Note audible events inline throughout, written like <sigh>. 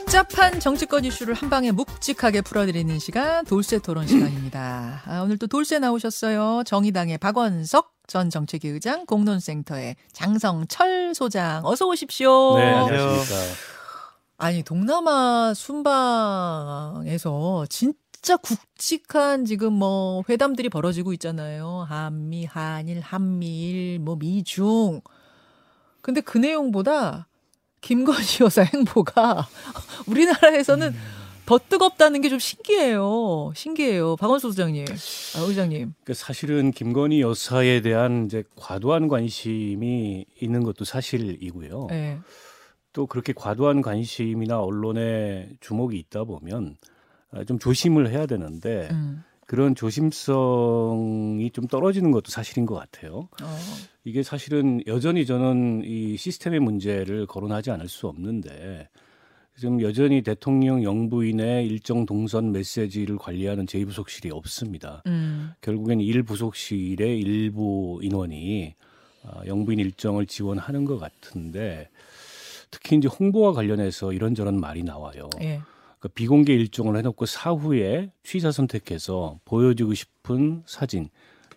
복잡한 정치권 이슈를 한 방에 묵직하게 풀어드리는 시간 돌쇠 토론 시간입니다. 아, 오늘 또 돌쇠 나오셨어요. 정의당의 박원석 전 정책위 의장, 공론센터의 장성철 소장. 어서 오십시오. 네, 안녕하십니까. 아니 동남아 순방에서 진짜 굵직한 지금 뭐 회담들이 벌어지고 있잖아요. 한미, 한일, 한미일, 뭐 미중. 근데 그 내용보다 김건희 여사 행보가 <laughs> 우리나라에서는 음. 더 뜨겁다는 게 좀 신기해요. 신기해요. 박원수 소장님, 아, 의장님. 그 사실은 김건희 여사에 대한 이제 과도한 관심이 있는 것도 사실이고요. 네. 또 그렇게 과도한 관심이나 언론에 주목이 있다 보면 아, 좀 조심을 해야 되는데 음. 그런 조심성이 좀 떨어지는 것도 사실인 것 같아요. 어. 이게 사실은 여전히 저는 이 시스템의 문제를 거론하지 않을 수 없는데 지금 여전히 대통령 영부인의 일정 동선 메시지를 관리하는 제2부속실이 없습니다. 음. 결국엔 일 부속실의 일부 인원이 아, 영부인 일정을 지원하는 것 같은데 특히 이제 홍보와 관련해서 이런저런 말이 나와요. 예. 그 비공개 일정을 해놓고 사후에 취사 선택해서 보여주고 싶은 사진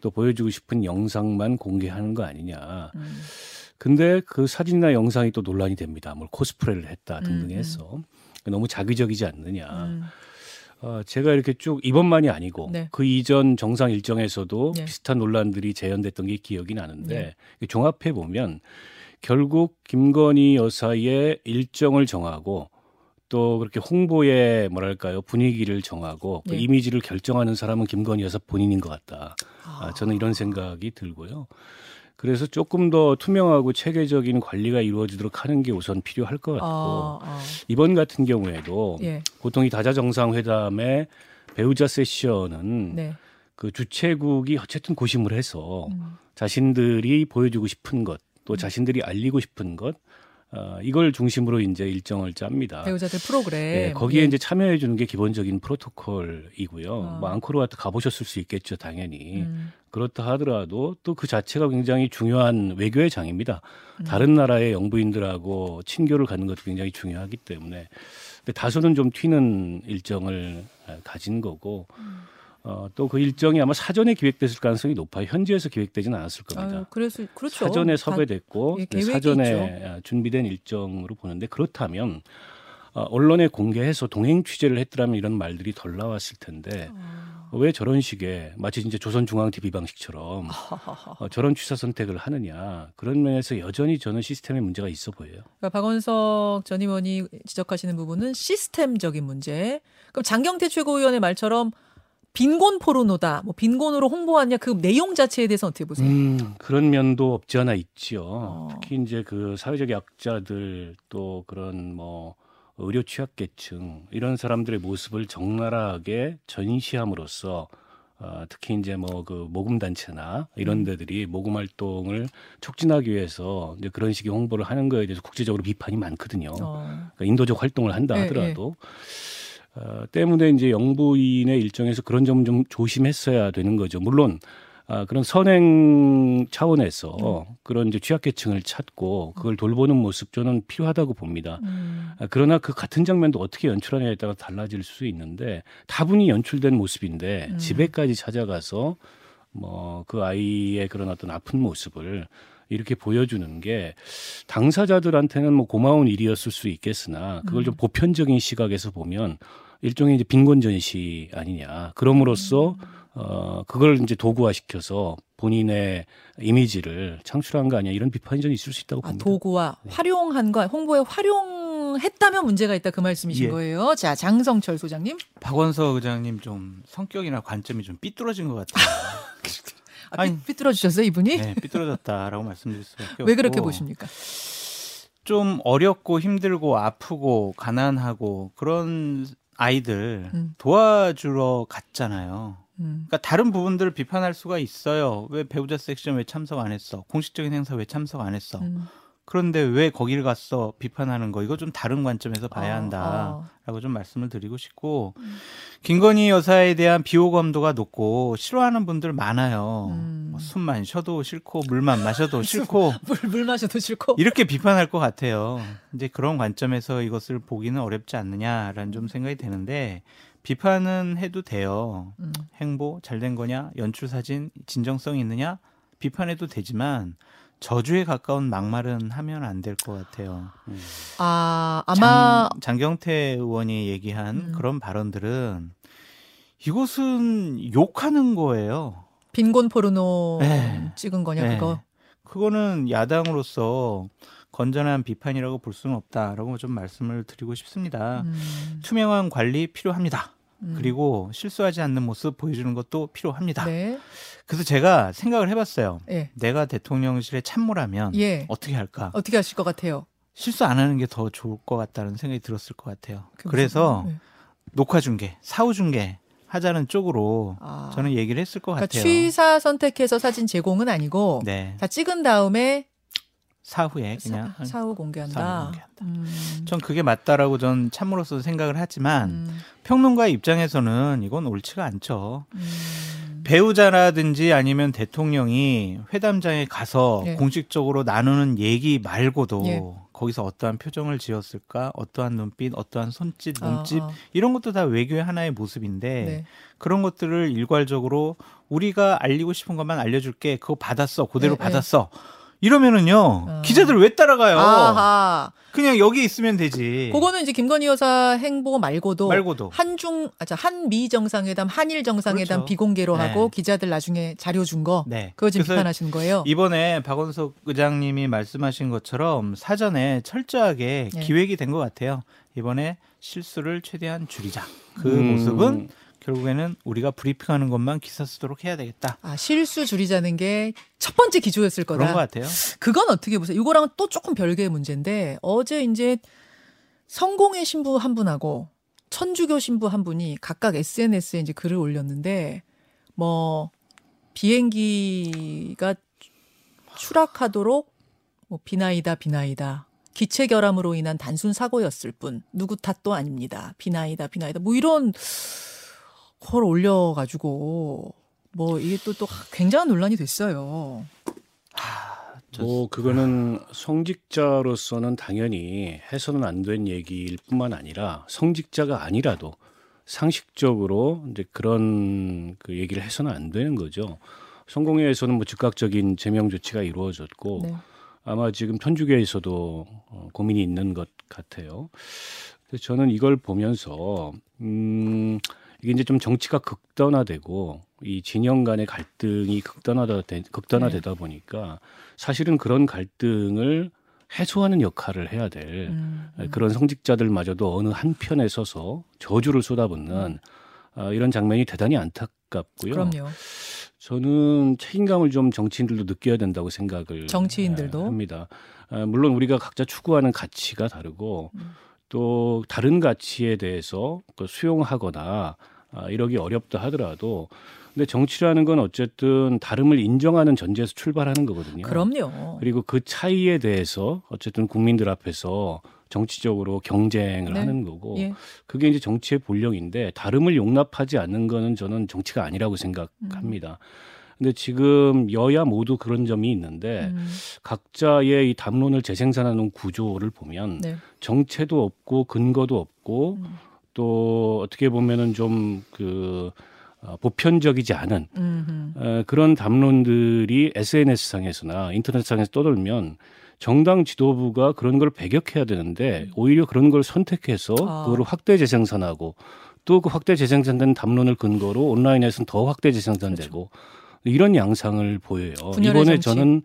또 보여주고 싶은 영상만 공개하는 거 아니냐. 음. 근데 그 사진이나 영상이 또 논란이 됩니다. 뭘 코스프레를 했다 등등 음, 해서 너무 자기적이지 않느냐. 음. 어, 제가 이렇게 쭉 이번만이 아니고 네. 그 이전 정상 일정에서도 네. 비슷한 논란들이 재현됐던 게 기억이 나는데 네. 종합해 보면 결국 김건희 여사의 일정을 정하고 또 그렇게 홍보의 뭐랄까요 분위기를 정하고 그 네. 이미지를 결정하는 사람은 김건희 여사 본인인 것 같다. 아, 아, 저는 이런 생각이 들고요. 그래서 조금 더 투명하고 체계적인 관리가 이루어지도록 하는 게 우선 필요할 것 같고 아, 아. 이번 같은 경우에도 예. 보통 이 다자 정상회담의 배우자 세션은 네. 그 주최국이 어쨌든 고심을 해서 음. 자신들이 보여주고 싶은 것, 또 자신들이 알리고 싶은 것, 어, 이걸 중심으로 이제 일정을 짭니다. 배우자들 프로그램. 예, 거기에 예. 이제 참여해 주는 게 기본적인 프로토콜이고요. 아. 뭐 앙코르와트 가보셨을 수 있겠죠, 당연히. 음. 그렇다 하더라도 또 그 자체가 굉장히 중요한 외교의 장입니다. 음. 다른 나라의 영부인들하고 친교를 갖는 것도 굉장히 중요하기 때문에 다소는 좀 튀는 일정을 아, 가진 거고 음. 어, 또 그 일정이 아마 사전에 기획됐을 가능성이 높아요. 현지에서 기획되지는 않았을 겁니다. 아유, 그래서 그렇죠. 사전에 다- 섭외됐고 예, 네, 사전에 아, 준비된 일정으로 보는데 그렇다면 어, 언론에 공개해서 동행 취재를 했더라면 이런 말들이 덜 나왔을 텐데 아. 왜 저런 식의 마치 진짜 조선중앙 TV 방식처럼. <laughs> 어, 저런 취사 선택을 하느냐 그런 면에서 여전히 저는 시스템에 문제가 있어 보여요. 그러니까 박원석 전 의원이 지적하시는 부분은 시스템적인 문제. 그럼 장경태 최고위원의 말처럼 빈곤 포르노다. 뭐 빈곤으로 홍보하냐 그 내용 자체에 대해서 어떻게 보세요? 음, 그런 면도 없지 않아 있지요. 어. 특히 이제 그 사회적 약자들 또 그런 뭐 의료 취약계층 이런 사람들의 모습을 적나라하게 전시함으로써 어, 특히 이제 뭐 그 모금 단체나 이런 음. 데들이 모금 활동을 촉진하기 위해서 이제 그런 식의 홍보를 하는 거에 대해서 국제적으로 비판이 많거든요. 어. 그러니까 인도적 활동을 한다 예, 하더라도 어, 때문에 이제 영부인의 일정에서 그런 점 좀 조심했어야 되는 거죠. 물론 아, 그런 선행 차원에서 음. 그런 이제 취약계층을 찾고 그걸 돌보는 모습 저는 필요하다고 봅니다. 음. 아, 그러나 그 같은 장면도 어떻게 연출하냐에 따라 달라질 수 있는데 다분히 연출된 모습인데 음. 집에까지 찾아가서 뭐 그 아이의 그런 어떤 아픈 모습을 이렇게 보여주는 게 당사자들한테는 뭐 고마운 일이었을 수 있겠으나 그걸 좀 음. 보편적인 시각에서 보면 일종의 이제 빈곤 전시 아니냐. 그럼으로써 어 그걸 이제 도구화 시켜서 본인의 이미지를 창출한 거 아니야 이런 비판이 좀 있을 수 있다고 아, 봅니다. 도구와 활용한과 홍보에 활용했다면 문제가 있다 그 말씀이신 예. 거예요. 자 장성철 소장님. 박원석 의장님 좀 성격이나 관점이 좀 삐뚤어진 것 같아요. <laughs> 아, 아니. 삐, 뚤어 주셨어요 이분이? 네, 삐뚤어졌다라고 말씀드릴 수밖에 <laughs> 왜 그렇게 보십니까? 좀 어렵고 힘들고 아프고 가난하고 그런 아이들 음. 도와주러 갔잖아요. 음. 그러니까 다른 부분들을 비판할 수가 있어요. 왜 배우자 섹션 왜 참석 안 했어? 공식적인 행사 왜 참석 안 했어? 음. 그런데 왜 거기를 갔어 비판하는 거 이거 좀 다른 관점에서 봐야 어, 한다라고 어. 좀 말씀을 드리고 싶고 음. 김건희 여사에 대한 비호감도가 높고 싫어하는 분들 많아요. 음. 뭐 숨만 쉬어도 싫고 물만 마셔도 <laughs> 싫고 <laughs> 물, 물 마셔도 싫고. 이렇게 비판할 것 같아요. 이제 그런 관점에서 이것을 보기는 어렵지 않느냐라는 좀 생각이 드는데 비판은 해도 돼요. 음. 행보 잘 된 거냐, 연출 사진 진정성이 있느냐 비판해도 되지만 저주에 가까운 막말은 하면 안 될 것 같아요. 아, 아마 장, 경태 의원이 얘기한 음. 그런 발언들은 이것은 욕하는 거예요. 빈곤 포르노 네. 찍은 거냐 네. 그거. 그거는 야당으로서 건전한 비판이라고 볼 수는 없다라고 좀 말씀을 드리고 싶습니다. 음. 투명한 관리 필요합니다. 음. 그리고 실수하지 않는 모습 보여주는 것도 필요합니다. 네. 그래서 제가 생각을 해봤어요. 예. 내가 대통령실에 참모라면 예. 어떻게 할까? 어떻게 하실 것 같아요? 실수 안 하는 게 더 좋을 것 같다는 생각이 들었을 것 같아요. 그래서 예. 녹화 중계, 사후 중계 하자는 쪽으로 아. 저는 얘기를 했을 것 그러니까 같아요. 취사 선택해서 사진 제공은 아니고 네, 다 찍은 다음에 사후에 그냥 사, 후 공개한다. 사후 공개한다. 음. 전 그게 맞다라고 전 참으로서 생각을 하지만 음. 평론가 입장에서는 이건 옳지가 않죠. 음. 배우자라든지 아니면 대통령이 회담장에 가서 예. 공식적으로 나누는 얘기 말고도 예. 거기서 어떠한 표정을 지었을까, 어떠한 눈빛, 어떠한 손짓, 아, 몸짓 아. 이런 것도 다 외교의 하나의 모습인데 네. 그런 것들을 일괄적으로 우리가 알리고 싶은 것만 알려줄게. 그거 받았어. 그대로 네, 네. 받았어. 이러면은요 아. 기자들 왜 따라가요? 아하. 그냥 여기 있으면 되지. 그거는 이제 김건희 여사 행보 말고도 말고도 한중 아자 한미 정상회담, 한일 정상회담 그렇죠. 비공개로 네. 하고 기자들 나중에 자료 준 거. 네. 그거 지금 비판하시는 거예요. 이번에 박원석 의장님이 말씀하신 것처럼 사전에 철저하게 네. 기획이 된 것 같아요. 이번에 실수를 최대한 줄이자. 그 음, 모습은 결국에는 우리가 브리핑하는 것만 기사 쓰도록 해야 되겠다. 아, 실수 줄이자는 게 첫 번째 기조였을 거다. 그런 것 같아요. 그건 어떻게 보세요? 이거랑은 또 조금 별개의 문제인데 어제 이제 성공의 신부 한 분하고 천주교 신부 한 분이 각각 SNS에 이제 글을 올렸는데 뭐 비행기가 추락하도록 뭐 비나이다 비나이다 기체 결함으로 인한 단순 사고였을 뿐 누구 탓도 아닙니다. 비나이다 비나이다 뭐 이런 걸 올려가지고 뭐 이게 또 또 굉장한 논란이 됐어요. 뭐 그거는 성직자로서는 당연히 해서는 안 된 얘기일 뿐만 아니라 성직자가 아니라도 상식적으로 이제 그런 그 얘기를 해서는 안 되는 거죠. 성공회에서는 뭐 즉각적인 제명 조치가 이루어졌고 네. 아마 지금 편주교에서도 어, 고민이 있는 것 같아요. 그래서 저는 이걸 보면서 음 이게 이제 좀 정치가 극단화되고 이 진영 간의 갈등이 극단화다 극단화되다 보니까 사실은 그런 갈등을 해소하는 역할을 해야 될 음, 음. 그런 성직자들마저도 어느 한 편에 서서 저주를 쏟아붓는 아, 이런 장면이 대단히 안타깝고요. 그럼요. 저는 책임감을 좀 정치인들도 느껴야 된다고 생각을 정치인들도? 아, 합니다. 아, 물론 우리가 각자 추구하는 가치가 다르고 음. 또 다른 가치에 대해서 그 수용하거나 아, 이러기 어렵다 하더라도 근데 정치라는 건 어쨌든 다름을 인정하는 전제에서 출발하는 거거든요. 그럼요. 그리고 그 차이에 대해서 어쨌든 국민들 앞에서 정치적으로 경쟁을 네. 하는 거고 예. 그게 이제 정치의 본령인데 다름을 용납하지 않는 거는 저는 정치가 아니라고 생각합니다. 근데 지금 여야 모두 그런 점이 있는데 음, 각자의 이 담론을 재생산하는 구조를 보면 네. 정체도 없고 근거도 없고 음, 또 어떻게 보면은 좀그 어, 보편적이지 않은 음, 음. 어, 그런 담론들이 SNS 상에서나 인터넷 상에서 떠돌면 정당 지도부가 그런 걸 배격해야 되는데 오히려 그런 걸 선택해서 아. 그거를 확대 재생산하고 또 그 확대 재생산된 담론을 근거로 온라인에서는 더 확대 재생산되고 이런 양상을 보여요. 그렇죠. 이번에 정치. 저는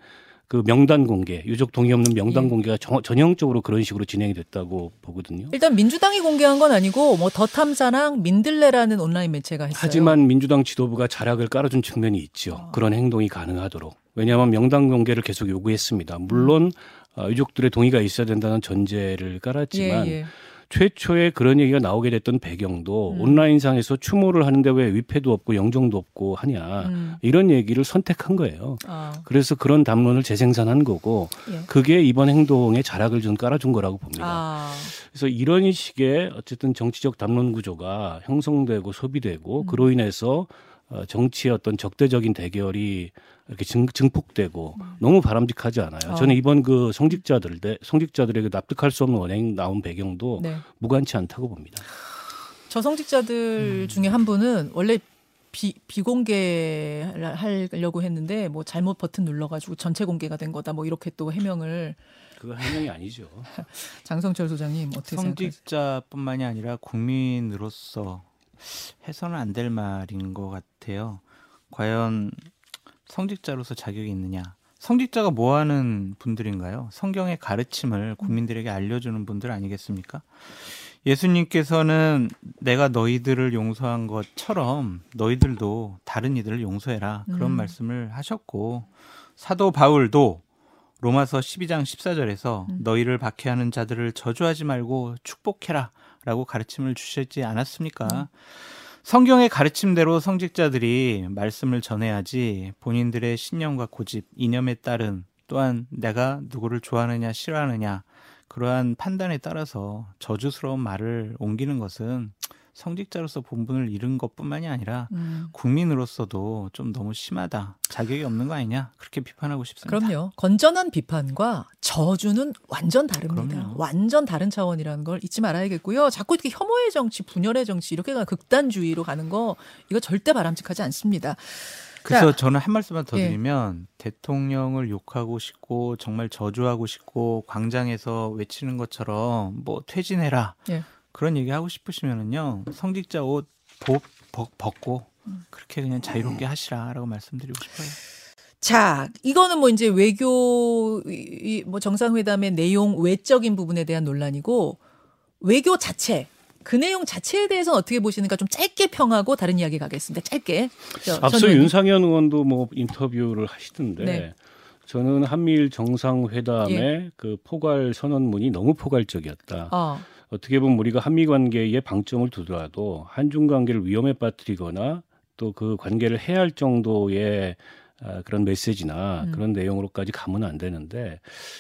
그 명단 공개, 유족 동의 없는 명단 예. 공개가 정- 전형적으로 그런 식으로 진행이 됐다고 보거든요. 일단 민주당이 공개한 건 아니고 뭐 더 탐사랑 민들레라는 온라인 매체가 했어요. 하지만 민주당 지도부가 자락을 깔아준 측면이 있죠. 어. 그런 행동이 가능하도록. 왜냐하면 명단 공개를 계속 요구했습니다. 물론 어, 유족들의 동의가 있어야 된다는 전제를 깔았지만 예, 예. 최초에 그런 얘기가 나오게 됐던 배경도 음. 온라인상에서 추모를 하는데 왜 위패도 없고 영정도 없고 하냐 음. 이런 얘기를 선택한 거예요. 아, 그래서 그런 담론을 재생산한 거고 예. 그게 이번 행동에 자락을 좀 깔아준 거라고 봅니다. 아, 그래서 이런 식의 어쨌든 정치적 담론 구조가 형성되고 소비되고 음. 그로 인해서 어, 정치의 어떤 적대적인 대결이 이렇게 증, 증폭되고 너무 바람직하지 않아요. 음. 어. 저는 이번 그 성직자들 성직자들에게 납득할 수 없는 원행 나온 배경도 네. 무관치 않다고 봅니다. 저 성직자들 음. 중에 한 분은 원래 비, 비공개하려고 했는데 뭐 잘못 버튼 눌러가지고 전체 공개가 된 거다 뭐 이렇게 또 해명을 그거 해명이 아니죠. <laughs> 장성철 소장님 어떻게 생각하세요? 성직자뿐만이 아니라 국민으로서 해서는 안 될 말인 것 같아요. 과연 성직자로서 자격이 있느냐? 성직자가 뭐 하는 분들인가요? 성경의 가르침을 국민들에게 알려주는 분들 아니겠습니까? 예수님께서는 내가 너희들을 용서한 것처럼 너희들도 다른 이들을 용서해라. 그런 음. 말씀을 하셨고, 사도 바울도 로마서 12장 14절에서 음. 너희를 박해하는 자들을 저주하지 말고 축복해라. 라고 가르침을 주셨지 않았습니까? 성경의 가르침대로 성직자들이 말씀을 전해야지 본인들의 신념과 고집, 이념에 따른 또한 내가 누구를 좋아하느냐 싫어하느냐 그러한 판단에 따라서 저주스러운 말을 옮기는 것은 성직자로서 본분을 잃은 것뿐만이 아니라 음, 국민으로서도 좀 너무 심하다. 자격이 없는 거 아니냐? 그렇게 비판하고 싶습니다. 그럼요. 건전한 비판과 저주는 완전 다릅니다. 그럼요. 완전 다른 차원이라는 걸 잊지 말아야겠고요. 자꾸 이렇게 혐오의 정치, 분열의 정치 이렇게 가 극단주의로 가는 거 이거 절대 바람직하지 않습니다. 그래서 자, 저는 한 말씀만 더 예. 드리면 대통령을 욕하고 싶고 정말 저주하고 싶고 광장에서 외치는 것처럼 뭐 퇴진해라 예. 그런 얘기 하고 싶으시면은요 성직자 옷 벗, 벗, 벗고 음. 그렇게 그냥 자유롭게 하시라라고 말씀드리고 싶어요. 자, 이거는 뭐 이제 외교 이- 뭐 정상회담의 내용 외적인 부분에 대한 논란이고 외교 자체 그 내용 자체에 대해서는 어떻게 보시는가 좀 짧게 평하고 다른 이야기 가겠습니다. 짧게. 저, 앞서 전 의원님. 윤상현 의원도 뭐 인터뷰를 하시던데 네. 저는 한미일 정상회담의 그 포괄 선언문이 너무 포괄적이었다. 어, 어떻게 보면 우리가 한미 관계에 방점을 두더라도 한중 관계를 위험에 빠뜨리거나 또 그 관계를 해할 정도의 아, 그런 메시지나 음. 그런 내용으로까지 가면 안 되는데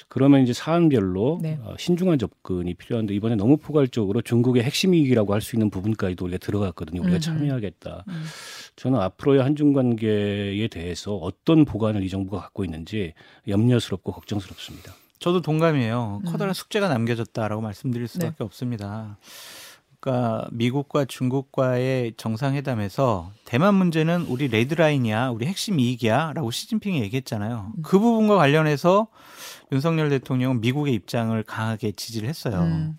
그러면 이제 사안별로 네. 어, 신중한 접근이 필요한데 이번에 너무 포괄적으로 중국의 핵심 이익이라고 할 수 있는 부분까지도 우리가 들어갔거든요. 우리가 음흠. 참여하겠다. 음. 저는 앞으로의 한중 관계에 대해서 어떤 보관을 이 정부가 갖고 있는지 염려스럽고 걱정스럽습니다. 저도 동감이에요. 음. 커다란 숙제가 남겨졌다라고 말씀드릴 수밖에 없습니다. 그러니까 미국과 중국과의 정상회담에서 대만 문제는 우리 레드라인이야, 우리 핵심 이익이야라고 시진핑이 얘기했잖아요. 음. 그 부분과 관련해서 윤석열 대통령은 미국의 입장을 강하게 지지를 했어요. 음.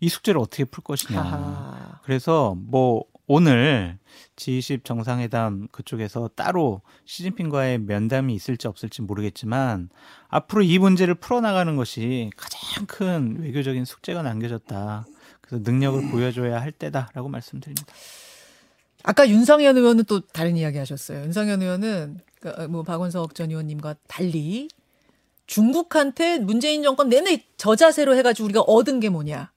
이 숙제를 어떻게 풀 것이냐. 하하. 그래서 뭐 오늘 G20 정상회담 그쪽에서 따로 시진핑과의 면담이 있을지 없을지 모르겠지만 앞으로 이 문제를 풀어나가는 것이 가장 큰 외교적인 숙제가 남겨졌다. 그래서 능력을 보여줘야 할 때다라고 말씀드립니다. 아까 윤상현 의원은 또 다른 이야기 하셨어요. 윤상현 의원은 그, 뭐 박원석 전 의원님과 달리 중국한테 문재인 정권 내내 저자세로 해가지고 우리가 얻은 게 뭐냐?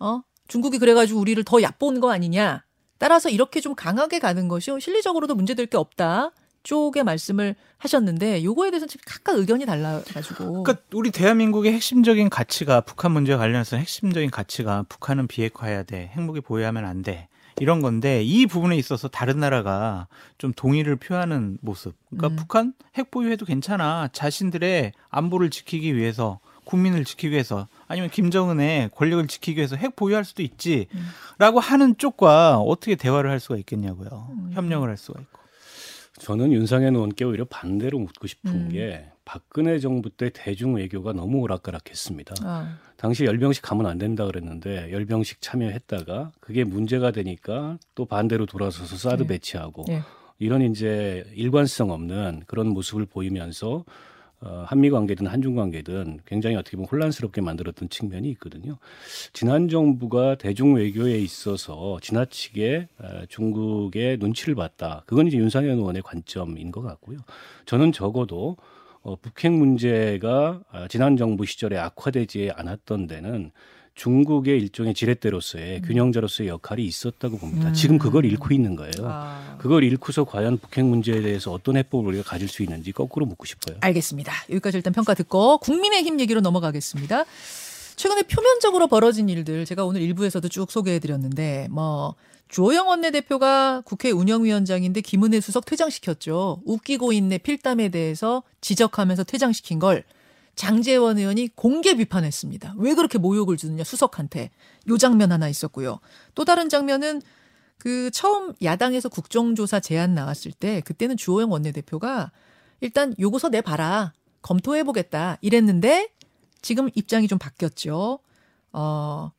어? 중국이 그래가지고 우리를 더 얕본 거 아니냐? 따라서 이렇게 좀 강하게 가는 것이 실리적으로도 문제될 게 없다. 쪽의 말씀을 하셨는데 요거에 대해서는 지금 각각 의견이 달라가지고 그러니까 우리 대한민국의 핵심적인 가치가 북한 문제와 관련해서 핵심적인 가치가 북한은 비핵화해야 돼. 핵무기 보유하면 안 돼. 이런 건데 이 부분에 있어서 다른 나라가 좀 동의를 표하는 모습. 그러니까 음. 북한 핵 보유해도 괜찮아. 자신들의 안보를 지키기 위해서 국민을 지키기 위해서 아니면 김정은의 권력을 지키기 위해서 핵 보유할 수도 있지. 음. 라고 하는 쪽과 어떻게 대화를 할 수가 있겠냐고요. 음. 협력을 할 수가 있고. 저는 윤상현 의원께 오히려 반대로 묻고 싶은 음. 게 박근혜 정부 때 대중 외교가 너무 오락가락했습니다. 아, 당시 열병식 가면 안 된다 그랬는데 열병식 참여했다가 그게 문제가 되니까 또 반대로 돌아서서 사드 네. 배치하고 예. 이런 이제 일관성 없는 그런 모습을 보이면서 어, 한미 관계든 한중 관계든 굉장히 어떻게 보면 혼란스럽게 만들었던 측면이 있거든요. 지난 정부가 대중 외교에 있어서 지나치게 어, 중국의 눈치를 봤다. 그건 이제 윤상현 의원의 관점인 것 같고요. 저는 적어도 어, 북핵 문제가 아, 지난 정부 시절에 악화되지 않았던 데는 중국의 일종의 지렛대로서의 균형자로서의 역할이 있었다고 봅니다. 지금 그걸 잃고 있는 거예요. 아. 그걸 잃고서 과연 북핵 문제에 대해서 어떤 해법을 우리가 가질 수 있는지 거꾸로 묻고 싶어요. 알겠습니다. 여기까지 일단 평가 듣고 국민의힘 얘기로 넘어가겠습니다. 최근에 표면적으로 벌어진 일들 제가 오늘 일부에서도 쭉 소개해드렸는데 뭐 주호영 원내대표가 국회 운영위원장인데 김은혜 수석 퇴장시켰죠. 웃기고 있네 필담에 대해서 지적하면서 퇴장시킨 걸 장재원 의원이 공개 비판했습니다. 왜 그렇게 모욕을 주느냐 수석한테 요 장면 하나 있었고요. 또 다른 장면은 그 처음 야당에서 국정조사 제안 나왔을 때 그때는 주호영 원내대표가 일단 요거서 내봐라 검토해 보겠다 이랬는데 지금 입장이 좀 바뀌었죠. 어,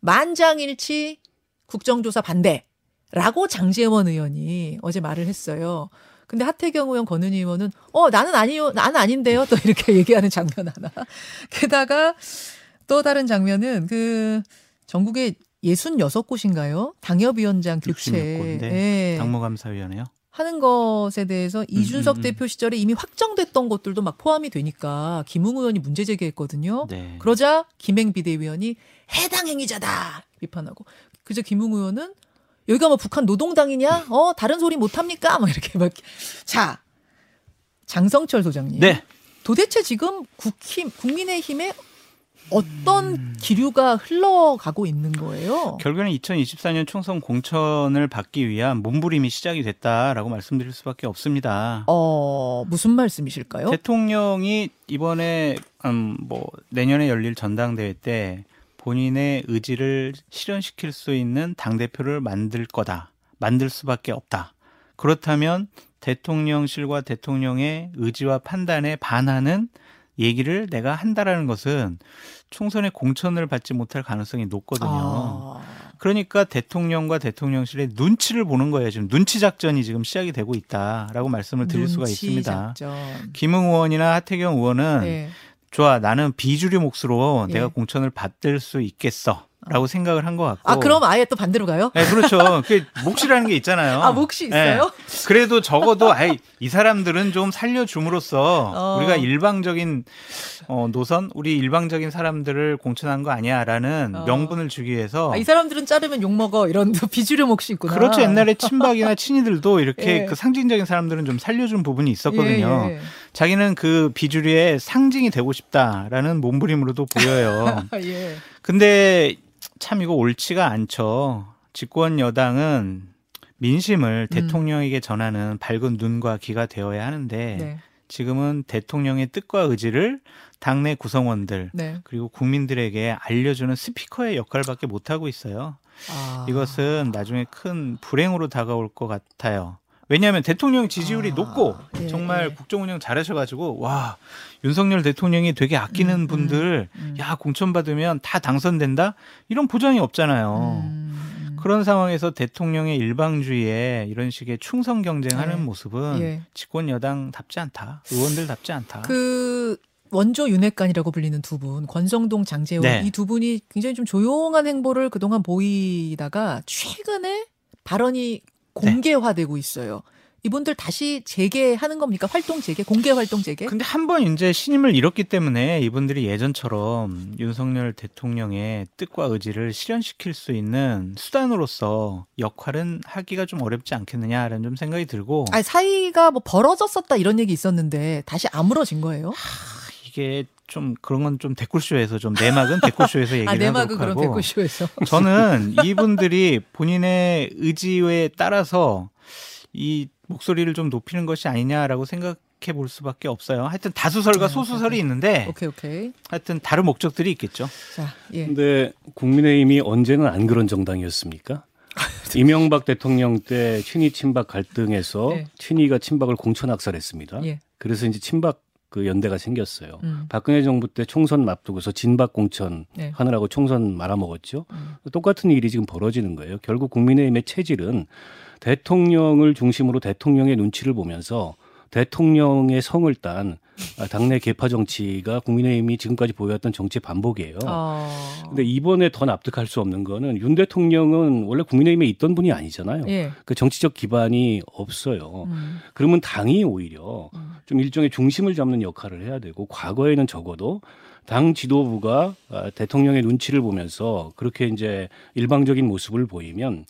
만장일치 국정조사 반대라고 장재원 의원이 어제 말을 했어요. 근데 하태경 의원, 권은희 의원은 어 나는 아니요, 나는 아닌데요. 또 이렇게 <laughs> 얘기하는 장면 하나. <laughs> 게다가 또 다른 장면은 그 전국에 66곳인가요? 당협위원장 교체 66곳, 네. 예, 당무감사위원회요. 하는 것에 대해서 이준석 음. 대표 시절에 이미 확정됐던 것들도 막 포함이 되니까 김웅 의원이 문제 제기했거든요. 네. 그러자 김행 비대위원이 해당 행위자다 비판하고 그저 김웅 의원은 여기가 뭐 북한 노동당이냐? 어 다른 소리 못 합니까? 막 이렇게 막 자 장성철 소장님. 네. 도대체 지금 국힘 국민의힘에 어떤 음. 기류가 흘러가고 있는 거예요? 결국에는 2024년 총선 공천을 받기 위한 몸부림이 시작이 됐다라고 말씀드릴 수밖에 없습니다. 어 무슨 말씀이실까요? 대통령이 이번에 음, 뭐 내년에 열릴 전당대회 때 본인의 의지를 실현시킬 수 있는 당 대표를 만들 거다, 만들 수밖에 없다. 그렇다면 대통령실과 대통령의 의지와 판단에 반하는 얘기를 내가 한다라는 것은 총선에 공천을 받지 못할 가능성이 높거든요. 아, 그러니까 대통령과 대통령실의 눈치를 보는 거예요. 지금 눈치 작전이 지금 시작이 되고 있다라고 말씀을 드릴 수가 있습니다. 작전. 김웅 의원이나 하태경 의원은 네. 좋아 나는 비주류 몫으로 예. 내가 공천을 받을 수 있겠어 라고 생각을 한 것 같고. 아 그럼 아예 또 반대로 가요? 네, 그렇죠. 그 몫이라는 게 있잖아요. <laughs> 아 몫이 있어요? 네. 그래도 적어도 아이 이 사람들은 좀 살려줌으로써 어. 우리가 일방적인 어, 노선, 우리 일방적인 사람들을 공천한 거 아니야라는 어. 명분을 주기 위해서 아, 이 사람들은 자르면 욕 먹어 이런 비주류 몫이 있구나. 그렇죠. 옛날에 친박이나 <laughs> 친이들도 이렇게 예. 그 상징적인 사람들은 좀 살려준 부분이 있었거든요. 예, 예. 자기는 그 비주류의 상징이 되고 싶다라는 몸부림으로도 보여요. <laughs> 예. 근데 참 이거 옳지가 않죠. 집권 여당은 민심을 음. 대통령에게 전하는 밝은 눈과 귀가 되어야 하는데 네. 지금은 대통령의 뜻과 의지를 당내 구성원들 네. 그리고 국민들에게 알려주는 스피커의 역할밖에 못 하고 있어요. 아. 이것은 나중에 큰 불행으로 다가올 것 같아요. 왜냐하면 대통령 지지율이 아, 높고 예, 정말 예. 국정 운영 잘하셔가지고 와 윤석열 대통령이 되게 아끼는 음, 분들 음. 야 공천 받으면 다 당선된다 이런 보장이 없잖아요. 음, 그런 상황에서 대통령의 일방주의에 이런 식의 충성 경쟁하는 네. 모습은 예. 집권 여당답지 않다. 의원들답지 않다. 그 원조 윤핵관이라고 불리는 두 분, 권성동, 장재원 네. 이두 분이 굉장히 좀 조용한 행보를 그동안 보이다가 최근에 발언이 공개화되고 있어요. 이분들 다시 재개하는 겁니까? 활동 재개, 공개 활동 재개? 근데 한 번 이제 신임을 잃었기 때문에 이분들이 예전처럼 윤석열 대통령의 뜻과 의지를 실현시킬 수 있는 수단으로서 역할은 하기가 좀 어렵지 않겠느냐라는 좀 생각이 들고 아니, 사이가 뭐 벌어졌었다 이런 얘기 있었는데 다시 아물어진 거예요? 이게 좀 그런 건 좀 댓글쇼에서 좀 내막은 댓글쇼에서 <laughs> 얘기를 아, 내막은 하도록 그런 하고 댓글쇼에서. <laughs> 저는 이분들이 본인의 의지에 따라서 이 목소리를 좀 높이는 것이 아니냐라고 생각해 볼 수밖에 없어요. 하여튼 다수설과 네, 소수설이 있는데 오케이, 오케이. 하여튼 다른 목적들이 있겠죠. 자, 예. 근데 국민의힘이 언제는 안 그런 정당이었습니까? <laughs> 이명박 대통령 때 친이 친박 갈등에서 네. 친이가 친박을 공천 악살했습니다. 예. 그래서 이제 친박 그 연대가 생겼어요. 음. 박근혜 정부 때 총선 앞두고서 진박 공천 네. 하느라고 총선 말아먹었죠. 음. 똑같은 일이 지금 벌어지는 거예요. 결국 국민의힘의 체질은 대통령을 중심으로 대통령의 눈치를 보면서 대통령의 성을 딴 아, 당내 개파 정치가 국민의힘이 지금까지 보여왔던 정치 반복이에요. 어. 근데 이번에 더 납득할 수 없는 거는 윤 대통령은 원래 국민의힘에 있던 분이 아니잖아요. 예. 그 정치적 기반이 없어요. 음. 그러면 당이 오히려 음. 좀 일종의 중심을 잡는 역할을 해야 되고 과거에는 적어도 당 지도부가 아, 대통령의 눈치를 보면서 그렇게 이제 일방적인 모습을 보이면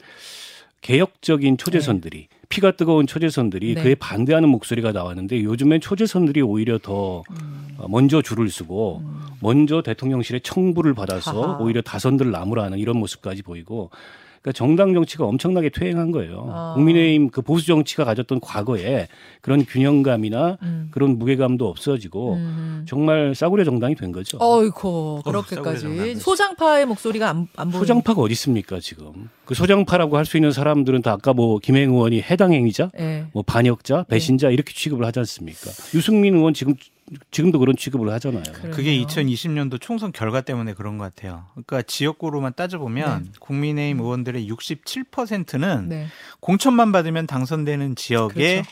개혁적인 초재선들이 피가 뜨거운 초재선들이 네. 그에 반대하는 목소리가 나왔는데 요즘엔 초재선들이 오히려 더 음. 어, 먼저 줄을 서고 음. 먼저 대통령실의 청부를 받아서 하하. 오히려 다선들 나무라는 이런 모습까지 보이고 그러니까 정당 정치가 엄청나게 퇴행한 거예요. 아. 국민의힘 그 보수 정치가 가졌던 과거에 그런 균형감이나 음. 그런 무게감도 없어지고 음. 정말 싸구려 정당이 된 거죠. 어이코 그렇게까지. 소장파의 목소리가 안, 안 보이는 소장파가 어디 있습니까 지금? 그 소장파라고 할 수 있는 사람들은 다 아까 뭐 김행 의원이 해당 행위자, 예. 뭐 반역자, 배신자 이렇게 취급을 하지 않습니까? 유승민 의원 지금 지금도 그런 취급을 하잖아요. 그러네요. 그게 2020년도 총선 결과 때문에 그런 것 같아요. 그러니까 지역구로만 따져보면 국민의힘 의원들의 67%는 네. 공천만 받으면 당선되는 지역에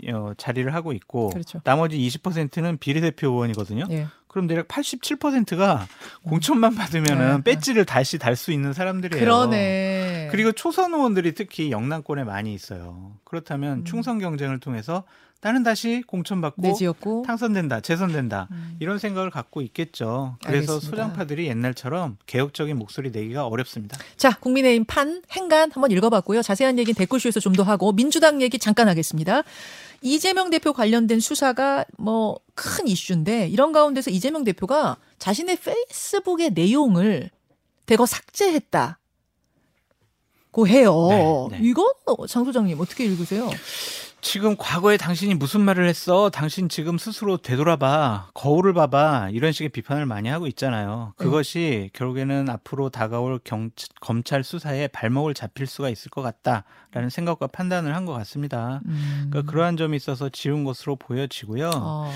그렇죠. 어, 자리를 하고 있고 그렇죠. 나머지 20%는 비례대표 의원이거든요. 예. 그럼 대략 87%가 공천만 받으면은 네. 배지를 다시 달 수 있는 사람들이에요. 그러네. 그리고 초선 의원들이 특히 영남권에 많이 있어요. 그렇다면 음. 충성 경쟁을 통해서 나는 다시 공천받고 내 지역구 당선된다, 재선된다 음. 이런 생각을 갖고 있겠죠. 그래서 알겠습니다. 소장파들이 옛날처럼 개혁적인 목소리 내기가 어렵습니다. 자, 국민의힘 판 행간 한번 읽어봤고요. 자세한 얘기는 댓글쇼에서 좀 더 하고 민주당 얘기 잠깐 하겠습니다. 이재명 대표 관련된 수사가 뭐 큰 이슈인데 이런 가운데서 이재명 대표가 자신의 페이스북의 내용을 대거 삭제했다. 고 해요. 네, 네. 이건 장 소장님 어떻게 읽으세요? 지금 과거에 당신이 무슨 말을 했어? 당신 지금 스스로 되돌아봐. 거울을 봐봐. 이런 식의 비판을 많이 하고 있잖아요. 네. 그것이 결국에는 앞으로 다가올 경, 검찰 수사에 발목을 잡힐 수가 있을 것 같다라는 생각과 판단을 한 것 같습니다. 음. 그러니까 그러한 점이 있어서 지운 것으로 보여지고요. 어.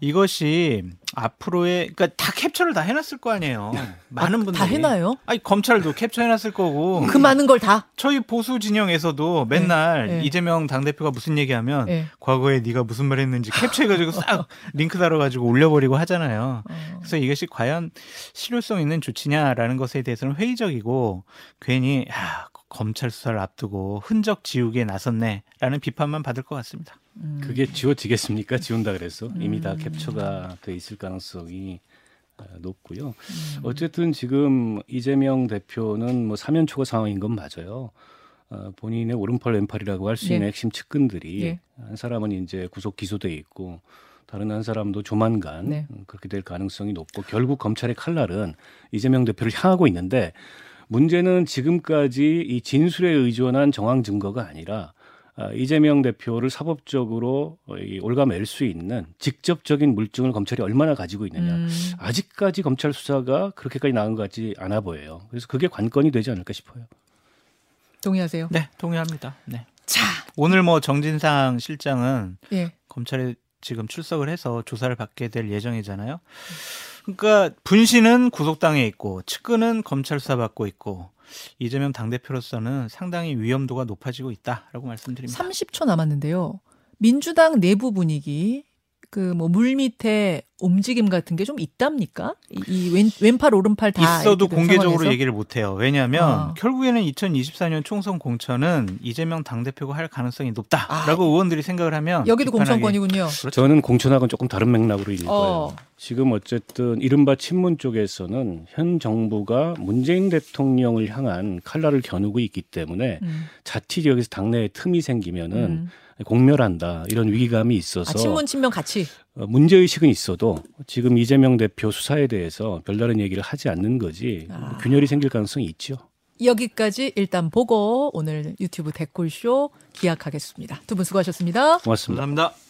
이것이 앞으로의 그러니까 다 캡처를 다 해놨을 거 아니에요. 많은 분들이 다 해놔요? 아니 검찰도 캡처해놨을 거고 그 많은 걸 다. 저희 보수 진영에서도 맨날 네. 이재명 당 대표가 무슨 얘기하면 예. 과거에 네가 무슨 말했는지 캡처해가지고 <laughs> 싹 링크 달아가지고 올려버리고 하잖아요. 어. 그래서 이것이 과연 실효성 있는 조치냐라는 것에 대해서는 회의적이고 괜히 야, 검찰 수사를 앞두고 흔적 지우기에 나섰네라는 비판만 받을 것 같습니다. 음. 그게 지워지겠습니까? 지운다 그래서 이미 다 음. 캡처가 돼 있을 가능성이 어, 높고요. 음. 어쨌든 지금 이재명 대표는 뭐 사면 초과 상황인 건 맞아요. 어, 본인의 오른팔 왼팔이라고 할수 있는 예. 핵심 측근들이 예. 한 사람은 이제 구속 기소돼 있고 다른 한 사람도 조만간 네. 음, 그렇게 될 가능성이 높고 결국 검찰의 칼날은 이재명 대표를 향하고 있는데 문제는 지금까지 이 진술에 의존한 정황 증거가 아니라 아, 이재명 대표를 사법적으로 어, 이 올가맬 수 있는 직접적인 물증을 검찰이 얼마나 가지고 있느냐. 음. 아직까지 검찰 수사가 그렇게까지 나은 것 같지 않아 보여요. 그래서 그게 관건이 되지 않을까 싶어요. 동의하세요? 네, 동의합니다. 네. 자, 오늘 뭐 정진상 실장은 예. 검찰에 지금 출석을 해서 조사를 받게 될 예정이잖아요. 그러니까 분신은 구속당해 있고 측근은 검찰 수사 받고 있고 이재명 당대표로서는 상당히 위험도가 높아지고 있다라고 말씀드립니다. 30초 남았는데요. 민주당 내부 분위기 그 뭐 물 밑에 움직임 같은 게 좀 있답니까? 이, 이 왼, 왼팔 오른팔 다 있어도 된 공개적으로 상황에서? 얘기를 못 해요. 왜냐하면 아. 결국에는 2024년 총선 공천은 이재명 당대표가 할 가능성이 높다라고 아. 의원들이 생각을 하면 여기도 공천권이군요. 저는 공천하고는 조금 다른 맥락으로 읽을 어. 거예요. 지금 어쨌든 이른바 친문 쪽에서는 현 정부가 문재인 대통령을 향한 칼날을 겨누고 있기 때문에 음. 자칫 여기서 당내에 틈이 생기면은 음. 공멸한다 이런 위기감이 있어서 아, 친문 친명 같이. 어, 문제 의식은 있어도 지금 이재명 대표 수사에 대해서 별다른 얘기를 하지 않는 거지 아. 균열이 생길 가능성이 있죠. 여기까지 일단 보고 오늘 유튜브 댓글쇼 기약하겠습니다. 두 분 수고하셨습니다. 고맙습니다. 감사합니다.